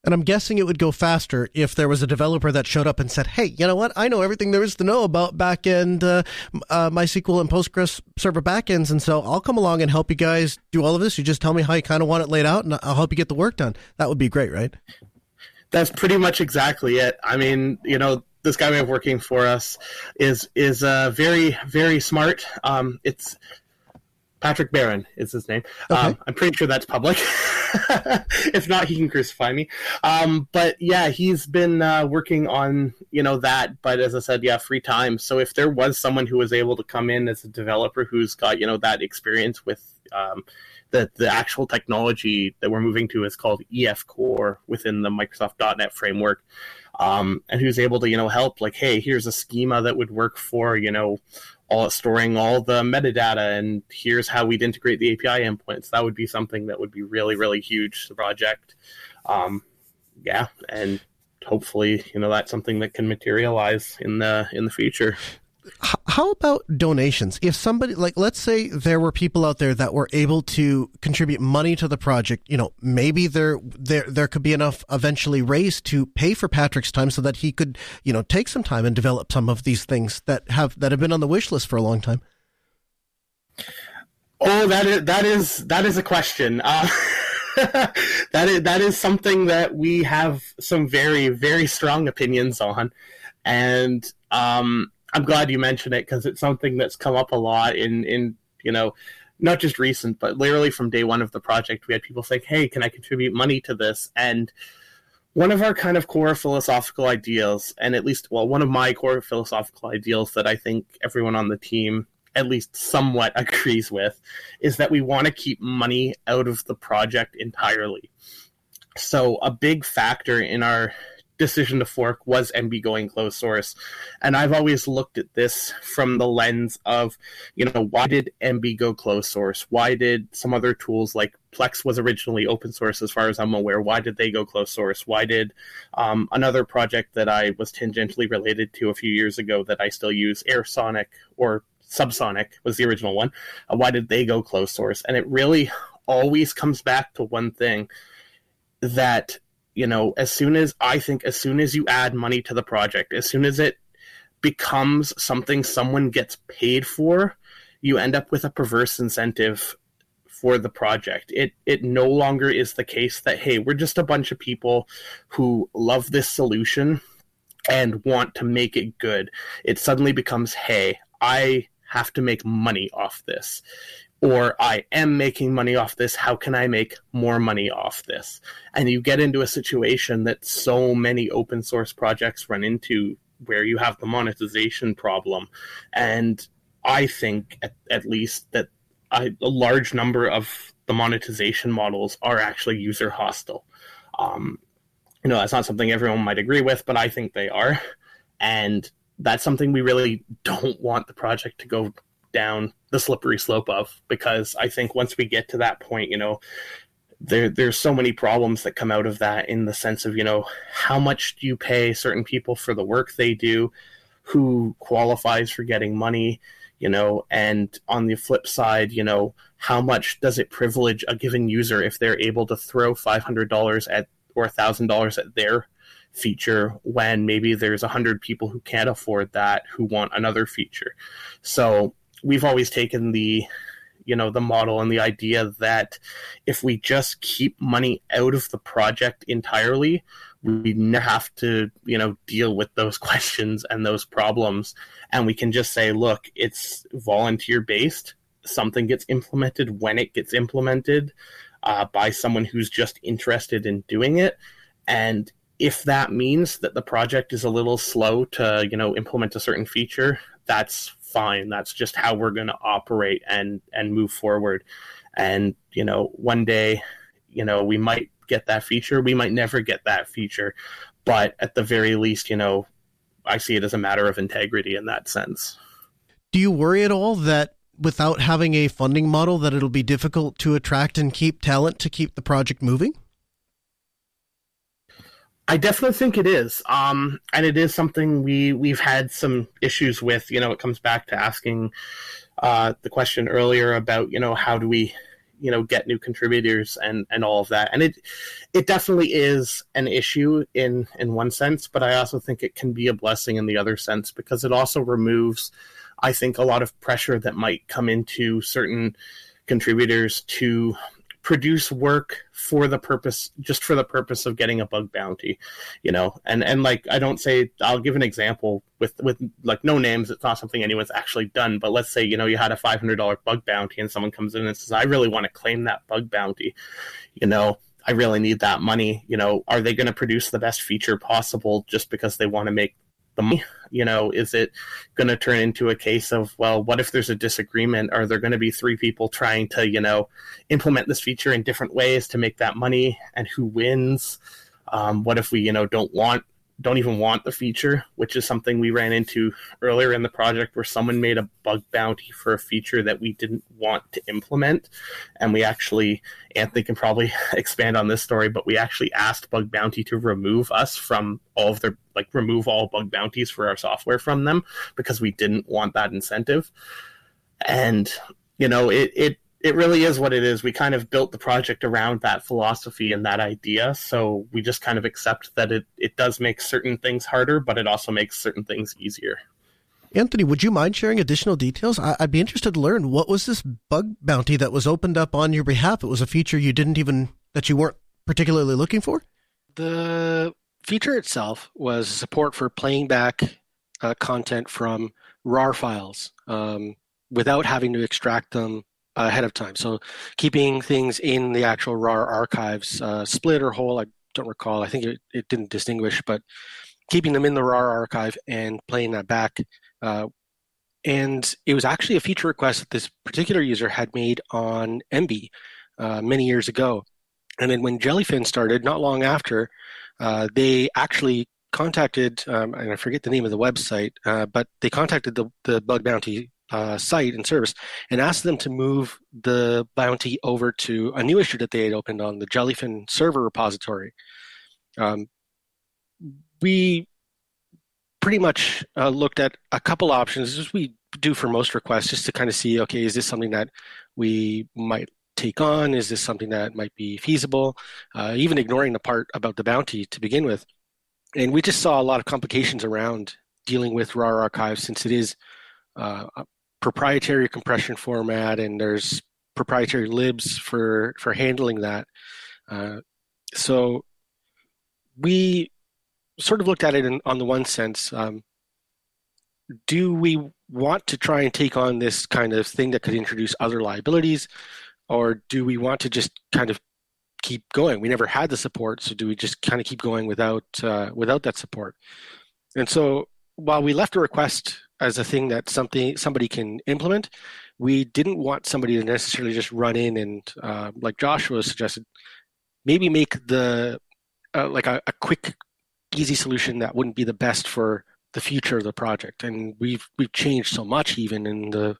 And I'm guessing it would go faster if there was a developer that showed up and said, "Hey, you know what? I know everything there is to know about backend uh, uh, MySQL and Postgres server backends, and so I'll come along and help you guys do all of this. You just tell me how you kind of want it laid out, and I'll help you get the work done. That would be great, right?" That's pretty much exactly it. I mean, you know, this guy we have working for us is is uh, very very smart. Um, it's Patrick Barron is his name. Okay. Um, I'm pretty sure that's public. if not, he can crucify me. Um, but yeah, he's been uh, working on you know that. But as I said, yeah, free time. So if there was someone who was able to come in as a developer who's got you know that experience with um, the the actual technology that we're moving to is called EF Core within the Microsoft .NET framework. Um, and who's able to you know help like hey here's a schema that would work for you know all storing all the metadata and here's how we'd integrate the API endpoints. That would be something that would be really, really huge to the project. Um, yeah, and hopefully, you know, that's something that can materialize in the in the future how about donations? If somebody like let's say there were people out there that were able to contribute money to the project, you know, maybe there there there could be enough eventually raised to pay for Patrick's time so that he could, you know, take some time and develop some of these things that have that have been on the wish list for a long time. Oh, that is that is that is a question. Uh, that is that is something that we have some very very strong opinions on, and um, I'm glad you mentioned it because it's something that's come up a lot in in you know not just recent but literally from day one of the project we had people saying hey can I contribute money to this and one of our kind of core philosophical ideals and at least well one of my core philosophical ideals that I think everyone on the team at least somewhat agrees with is that we want to keep money out of the project entirely. So a big factor in our decision to fork was Emby going closed source. And I've always looked at this from the lens of, you know, why did Emby go closed source? Why did some other tools like Plex was originally open source, as far as I'm aware? Why did they go closed source? Why did um, another project that I was tangentially related to a few years ago that I still use, AirSonic or Subsonic was the original one. Uh, why did they go closed source? And it really always comes back to one thing that you know, as soon as I think, as soon as you add money to the project, as soon as it becomes something someone gets paid for, you end up with a perverse incentive for the project. It it no longer is the case that hey, we're just a bunch of people who love this solution and want to make it good. It suddenly becomes hey, I have to make money off this or I am making money off this. How can I make more money off this? And you get into a situation that so many open source projects run into where you have the monetization problem. And I think, at, at least, that a, a large number of the monetization models are actually user hostile. Um, you know, that's not something everyone might agree with, but I think they are. And that's something we really don't want the project to go down the slippery slope of because I think once we get to that point, you know, there there's so many problems that come out of that in the sense of, you know, how much do you pay certain people for the work they do, who qualifies for getting money, you know, and on the flip side, you know, how much does it privilege a given user if they're able to throw $500 at or $1,000 at their feature when maybe there's 100 people who can't afford that who want another feature. So we've always taken the you know the model and the idea that if we just keep money out of the project entirely we never have to you know deal with those questions and those problems. And we can just say look it's volunteer based something gets implemented when it gets implemented uh, by someone who's just interested in doing it. And if that means that the project is a little slow to you know implement a certain feature that's fine. That's just how we're going to operate and and move forward. And you know one day you know we might get that feature we might never get that feature but at the very least you know i see it as a matter of integrity in that sense. Do you worry at all that without having a funding model that it'll be difficult to attract and keep talent to keep the project moving I definitely think it is, um, and it is something we we've had some issues with. You know, it comes back to asking uh, the question earlier about you know how do we you know get new contributors and and all of that, and it it definitely is an issue in in one sense, but I also think it can be a blessing in the other sense because it also removes, I think, a lot of pressure that might come into certain contributors to produce work for the purpose just for the purpose of getting a bug bounty you know and and like i don't say i'll give an example with with like no names it's not something anyone's actually done but let's say you know you had a $500 bug bounty and someone comes in and says i really want to claim that bug bounty you know I really need that money. You know, are they going to produce the best feature possible just because they want to make the money? You know, is it going to turn into a case of, well, what if there's a disagreement? Are there going to be three people trying to, you know, implement this feature in different ways to make that money and who wins? Um, what if we, you know, don't want don't even want the feature, which is something we ran into earlier in the project where someone made a bug bounty for a feature that we didn't want to implement. And we actually, Anthony can probably expand on this story, but we actually asked Bug Bounty to remove us from all of their, like, remove all bug bounties for our software from them because we didn't want that incentive. And, you know, it, it it really is what it is. We kind of built the project around that philosophy and that idea. So we just kind of accept that it, it does make certain things harder, but it also makes certain things easier. Anthony, would you mind sharing additional details? I, would be interested to learn what was this bug bounty that was opened up on your behalf? It was a feature you didn't even, that you weren't particularly looking for? The feature itself was support for playing back uh, content from RAR files um, without having to extract them ahead of time. So keeping things in the actual RAR archives, uh, split or whole, I don't recall. I think it, it didn't distinguish, but keeping them in the RAR archive and playing that back. Uh, and it was actually a feature request that this particular user had made on Emby uh, many years ago. And then when Jellyfin started, not long after, uh, they actually contacted, um, and I forget the name of the website, uh, but they contacted the, the bug bounty uh, site and service and asked them to move the bounty over to a new issue that they had opened on the Jellyfin server repository. Um, we pretty much uh, looked at a couple options as we do for most requests just to kind of see okay is this something that we might take on is this something that might be feasible uh, even ignoring the part about the bounty to begin with and we just saw a lot of complications around dealing with RAR archives since it is uh, proprietary compression format and there's proprietary libs for for handling that. Uh, so we sort of looked at it in, on the one sense. Um, do we want to try and take on this kind of thing that could introduce other liabilities, or do we want to just kind of keep going? We never had the support, so do we just kind of keep going without uh, without that support? And so while we left a request as a thing that something somebody can implement, we didn't want somebody to necessarily just run in and, uh, like Joshua suggested, maybe make the uh, like a, a quick, easy solution that wouldn't be the best for the future of the project. And we've we've changed so much even in the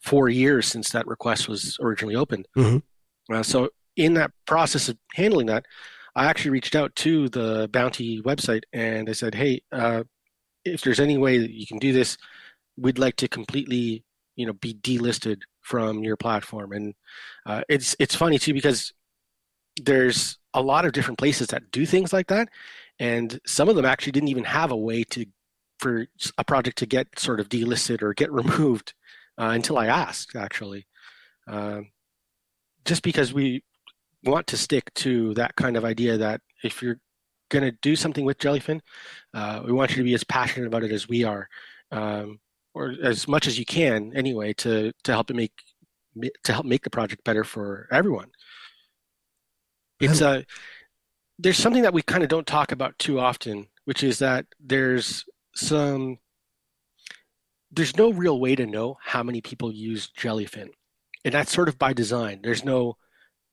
four years since that request was originally opened. Mm-hmm. Uh, so in that process of handling that, I actually reached out to the Bounty website and I said, "Hey, uh, if there's any way that you can do this, we'd like to completely, you know, be delisted from your platform." And uh, it's it's funny too because there's a lot of different places that do things like that, and some of them actually didn't even have a way to for a project to get sort of delisted or get removed uh, until I asked actually. Uh, just because we want to stick to that kind of idea that if you're going to do something with Jellyfin, uh, we want you to be as passionate about it as we are, um, or as much as you can anyway, to to help it make to help make the project better for everyone. It's a uh, there's something that we kind of don't talk about too often, which is that there's some there's no real way to know how many people use Jellyfin, and that's sort of by design. There's no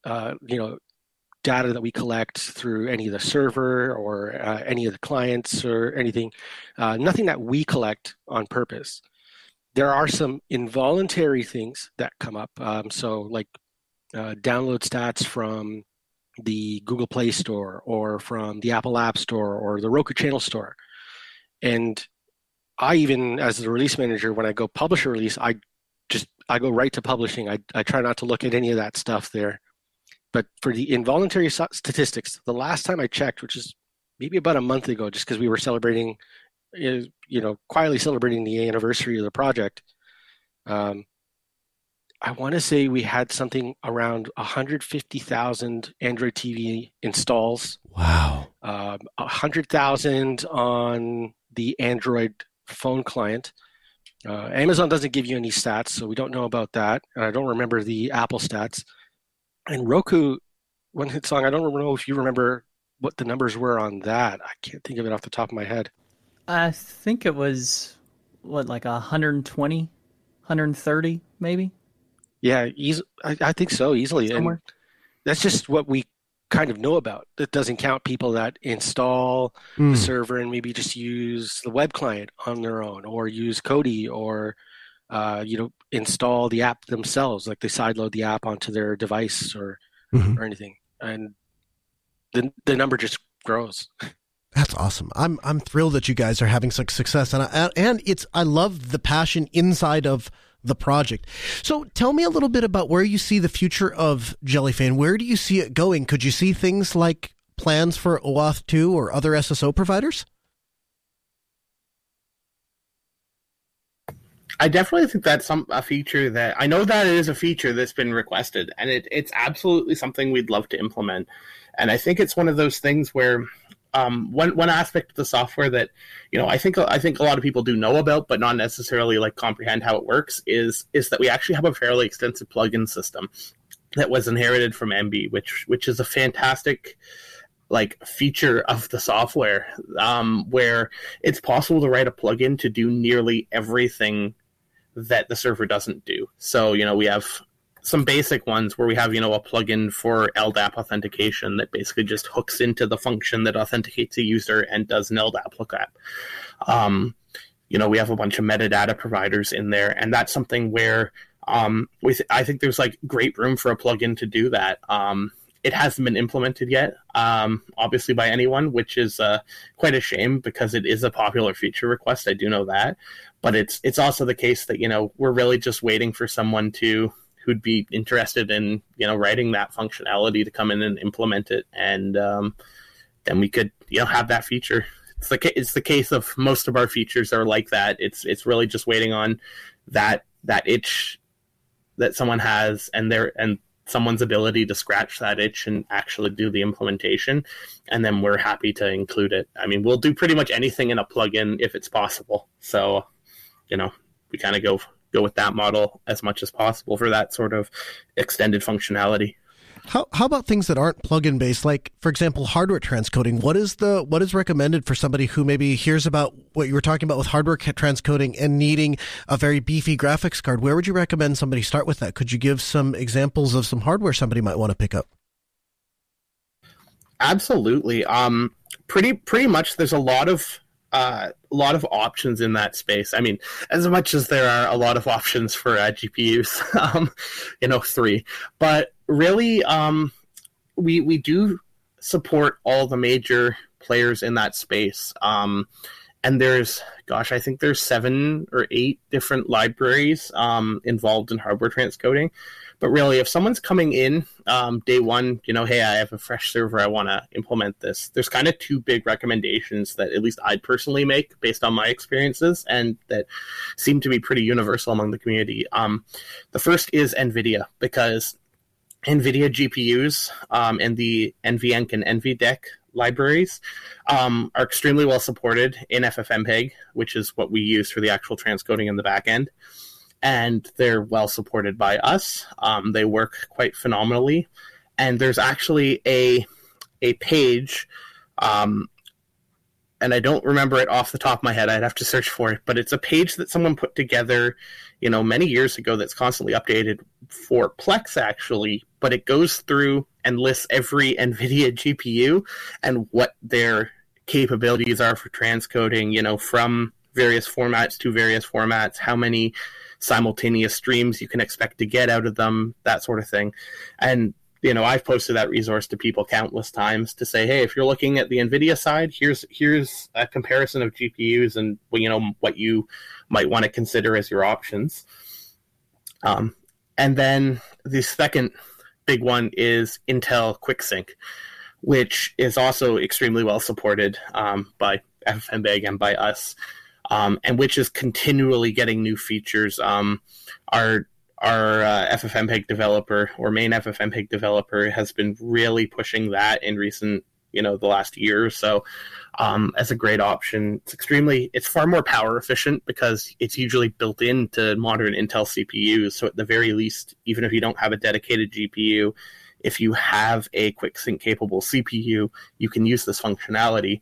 uh, you know data that we collect through any of the server or uh, any of the clients or anything. Uh, nothing that we collect on purpose. There are some involuntary things that come up. Um, so like uh, download stats from the Google Play Store or from the Apple App Store or the Roku Channel Store. And I even, as the release manager, when I go publish a release, I just I go right to publishing. I, I try not to look at any of that stuff there. But for the involuntary statistics, the last time I checked, which is maybe about a month ago, just because we were celebrating, you know, quietly celebrating the anniversary of the project, um, I want to say we had something around 150,000 Android TV installs. Wow. Um, 100,000 on the Android phone client. Uh, Amazon doesn't give you any stats, so we don't know about that. And I don't remember the Apple stats. And Roku, one hit song, I don't know if you remember what the numbers were on that. I can't think of it off the top of my head. I think it was, what, like 120, 130 maybe? Yeah, easy, I, I, think so easily. Somewhere. And that's just what we kind of know about. It doesn't count people that install mm. the hmm. server and maybe just use the web client on their own, or use Kodi, or uh, you know install the app themselves, like they sideload the app onto their device or mm-hmm. or anything, and the the number just grows. That's awesome. I'm I'm thrilled that you guys are having such success, and I, and it's I love the passion inside of the project. So tell me a little bit about where you see the future of Jellyfin. Where do you see it going? Could you see things like plans for OAuth 2 or other SSO providers? I definitely think that's some a feature that I know that it is a feature that's been requested, and it, it's absolutely something we'd love to implement. And I think it's one of those things where um, one one aspect of the software that you know I think I think a lot of people do know about, but not necessarily like comprehend how it works is is that we actually have a fairly extensive plugin system that was inherited from Emby, which which is a fantastic like feature of the software um, where it's possible to write a plugin to do nearly everything that the server doesn't do. So you know we have some basic ones where we have you know a plugin for LDAP authentication that basically just hooks into the function that authenticates a user and does an LDAP lookup. Um, you know we have a bunch of metadata providers in there, and that's something where um, we I think there's like great room for a plugin to do that. Um, it hasn't been implemented yet, um, obviously by anyone, which is uh, quite a shame because it is a popular feature request. I do know that, but it's it's also the case that you know we're really just waiting for someone to who'd be interested in you know writing that functionality to come in and implement it, and um, then we could you know have that feature. It's the it's the case of most of our features are like that. It's it's really just waiting on that that itch that someone has and their and someone's ability to scratch that itch and actually do the implementation and then we're happy to include it i mean we'll do pretty much anything in a plugin if it's possible so you know we kind of go go with that model as much as possible for that sort of extended functionality. How how about things that aren't plugin based? Like for example, hardware transcoding. What is the what is recommended for somebody who maybe hears about what you were talking about with hardware transcoding and needing a very beefy graphics card? Where would you recommend somebody start with that? Could you give some examples of some hardware somebody might want to pick up? Absolutely. Um, pretty pretty much. There's a lot of uh, a lot of options in that space. I mean, as much as there are a lot of options for uh, GPUs, um, know, three, but really, um, we we do support all the major players in that space. Um, and there's, gosh, I think there's seven or eight different libraries um, involved in hardware transcoding. But really, if someone's coming in um, day one, you know, hey, I have a fresh server, I want to implement this. There's kind of two big recommendations that at least I'd personally make based on my experiences and that seem to be pretty universal among the community. Um, the first is NVIDIA because NVIDIA GPUs um, and the NVENC and NVDEC libraries um, are extremely well supported in FFmpeg, which is what we use for the actual transcoding in the backend. and they're well supported by us. Um, they work quite phenomenally, and there's actually a a page, um, and I don't remember it off the top of my head. I'd have to search for it, but it's a page that someone put together, you know, many years ago. That's constantly updated for Plex actually, but it goes through and lists every NVIDIA GPU and what their capabilities are for transcoding. You know, from various formats to various formats, how many simultaneous streams you can expect to get out of them, that sort of thing. And you know, I've posted that resource to people countless times to say, hey, if you're looking at the NVIDIA side, here's here's a comparison of GPUs and you know what you might want to consider as your options. Um, and then the second big one is Intel QuickSync, which is also extremely well supported um, by FFmpeg and by us um, and which is continually getting new features. Um, our our uh, FFmpeg developer or main FFmpeg developer has been really pushing that in recent, you know, the last year or so um, as a great option. It's extremely, it's far more power efficient because it's usually built into modern Intel CPUs. So at the very least, even if you don't have a dedicated GPU, if you have a quick sync capable CPU, you can use this functionality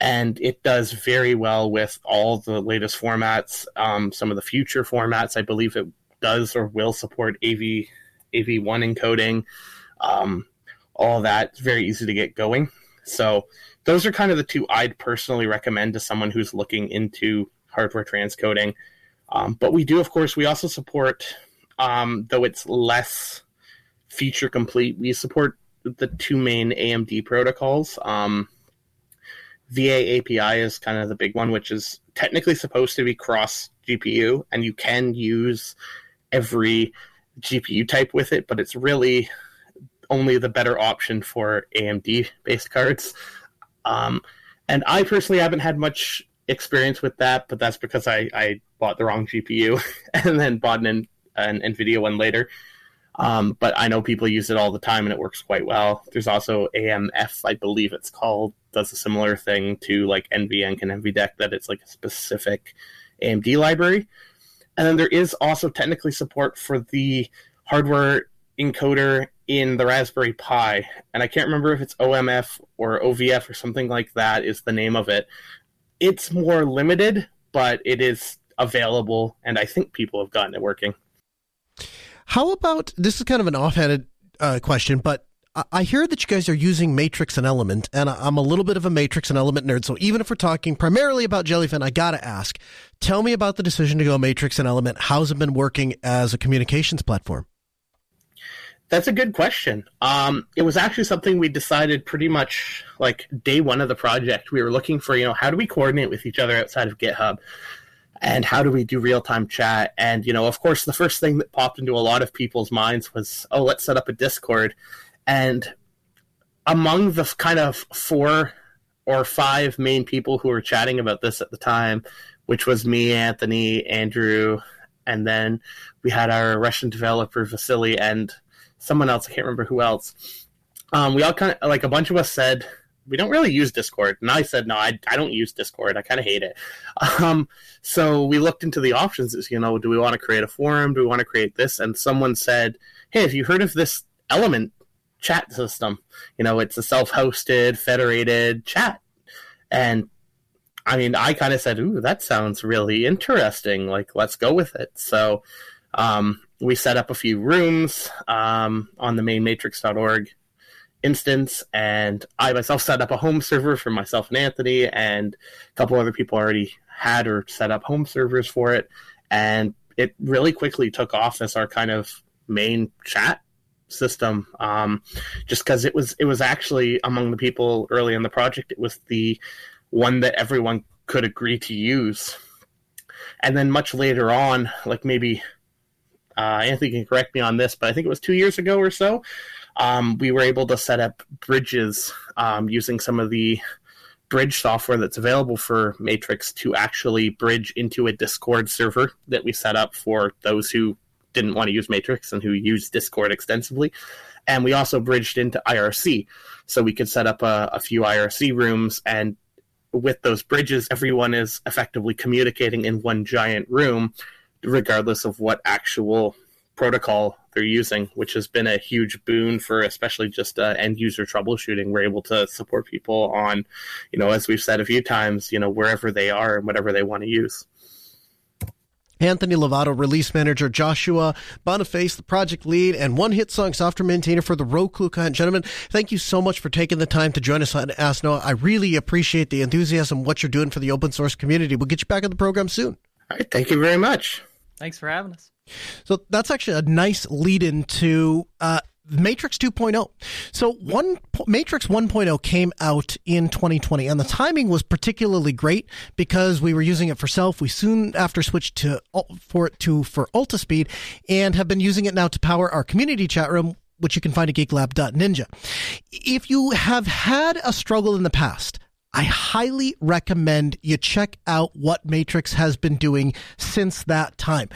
and it does very well with all the latest formats. Um, some of the future formats, I believe it does or will support AV AV1 encoding. Um, all that it's very easy to get going. So those are kind of the two I'd personally recommend to someone who's looking into hardware transcoding. Um, but we do, of course, we also support, um, though it's less feature complete. We support the two main AMD protocols. Um, VA API is kind of the big one, which is technically supposed to be cross GPU, and you can use every GPU type with it, but it's really only the better option for AMD based cards. Um, and I personally haven't had much experience with that, but that's because I, I bought the wrong GPU and then bought an, an NVIDIA one later. Um, but I know people use it all the time and it works quite well. There's also AMF, I believe it's called, does a similar thing to like NVENC and NVDEC that it's like a specific AMD library. And then there is also technically support for the hardware encoder in the Raspberry Pi. And I can't remember if it's OMF or OVF or something like that is the name of it. It's more limited, but it is available, and I think people have gotten it working. How about this is kind of an offhanded uh, question, but I hear that you guys are using Matrix and Element, and I'm a little bit of a Matrix and Element nerd. So even if we're talking primarily about Jellyfin, I gotta ask: tell me about the decision to go Matrix and Element. How's it been working as a communications platform? That's a good question. Um, it was actually something we decided pretty much like day one of the project. We were looking for, you know, how do we coordinate with each other outside of GitHub? and how do we do real time chat? And, you know, of course, the first thing that popped into a lot of people's minds was, oh, let's set up a Discord. And among the kind of four or five main people who were chatting about this at the time, which was me, Anthony, Andrew, and then we had our Russian developer, Vasily, and someone else. I can't remember who else. Um, we all kind of, like, a bunch of us said, we don't really use Discord. And I said, no, I, I don't use Discord. I kind of hate it. Um, so we looked into the options. Is you know, do we want to create a forum? Do we want to create this? And someone said, hey, have you heard of this Element chat system. You know, it's a self-hosted, federated chat, and I mean, I kind of said, "Ooh, that sounds really interesting. Like, let's go with it." So, um, we set up a few rooms um, on the main matrix.org instance, and I myself set up a home server for myself and Anthony, and a couple other people already had or set up home servers for it, and it really quickly took off as our kind of main chat system um, just because it was it was actually among the people early in the project it was the one that everyone could agree to use. And then much later on like maybe uh, anthony can correct me on this but i think it was two years ago or so um, we were able to set up bridges um, using some of the bridge software that's available for matrix to actually bridge into a discord server that we set up for those who didn't want to use Matrix and who used Discord extensively. And we also bridged into IRC. So we could set up a, a few IRC rooms and with those bridges, everyone is effectively communicating in one giant room, regardless of what actual protocol they're using, which has been a huge boon for especially just uh, end user troubleshooting. We're able to support people on, you know, as we've said a few times, you know, wherever they are and whatever they want to use. Anthony Lavado, release manager, Joshua Boniface, the project lead, and one hit song software maintainer for the Roku client. Gentlemen, thank you so much for taking the time to join us on Ask Noah. I really appreciate the enthusiasm, what you're doing for the open source community. We'll get you back on the program soon. All right. Thank you very much. Thanks for having us. So that's actually a nice lead into uh, Matrix 2.0. So one Matrix 1.0 came out in 2020 and the timing was particularly great because we were using it for self. We soon after switched to for it to for Altispeed and have been using it now to power our community chat room which you can find at geeklab.ninja. If you have had a struggle in the past, I highly recommend you check out what Matrix has been doing since that time.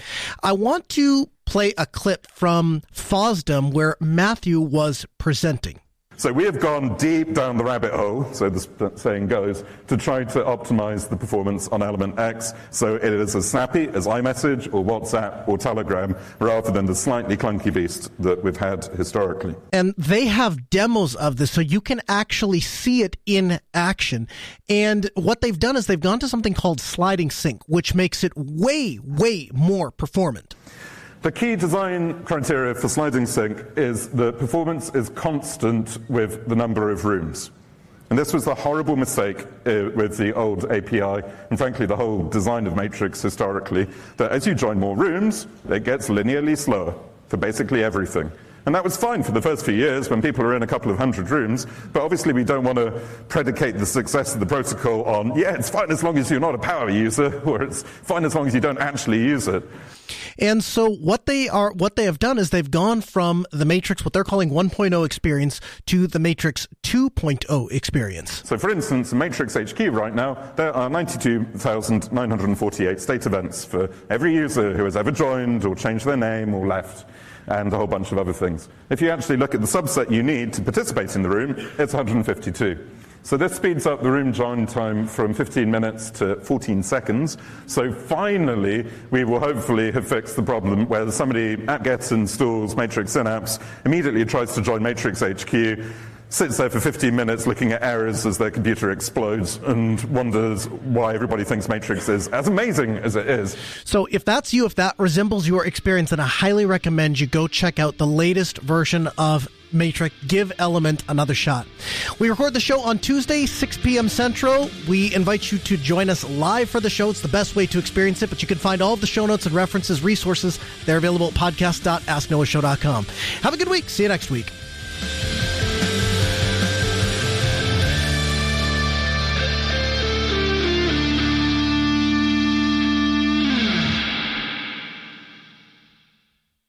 I want to play a clip from FOSDEM where Matthew was presenting. So we have gone deep down the rabbit hole, so the saying goes, to try to optimize the performance on Element X so it is as snappy as iMessage or WhatsApp or Telegram rather than the slightly clunky beast that we've had historically. And they have demos of this so you can actually see it in action. And what they've done is they've gone to something called sliding sync, which makes it way, way more performant. The key design criteria for sliding sync is that performance is constant with the number of rooms. And this was a horrible mistake uh, with the old API, and frankly, the whole design of Matrix historically, that as you join more rooms, it gets linearly slower for basically everything. And that was fine for the first few years when people are in a couple of hundred rooms, but obviously we don't want to predicate the success of the protocol on, yeah, it's fine as long as you're not a power user, or it's fine as long as you don't actually use it. And so what they are, what they have done is they've gone from the Matrix, what they're calling 1.0 experience, to the Matrix 2.0 experience. So, for instance, Matrix HQ right now, there are 92,948 state events for every user who has ever joined or changed their name or left and a whole bunch of other things. If you actually look at the subset you need to participate in the room, it's 152. So this speeds up the room join time from 15 minutes to 14 seconds. So finally, we will hopefully have fixed the problem where somebody apt-get installs Matrix Synapse, immediately tries to join Matrix HQ, sits there for 15 minutes looking at errors as their computer explodes and wonders why everybody thinks Matrix is as amazing as it is. So if that's you, if that resembles your experience, then I highly recommend you go check out the latest version of Matrix, give Element another shot. We record the show on Tuesday, 6 p.m. Central. We invite you to join us live for the show. It's the best way to experience it, but you can find all of the show notes and references, resources. They're available at podcast.asknoahshow.com. Have a good week. See you next week.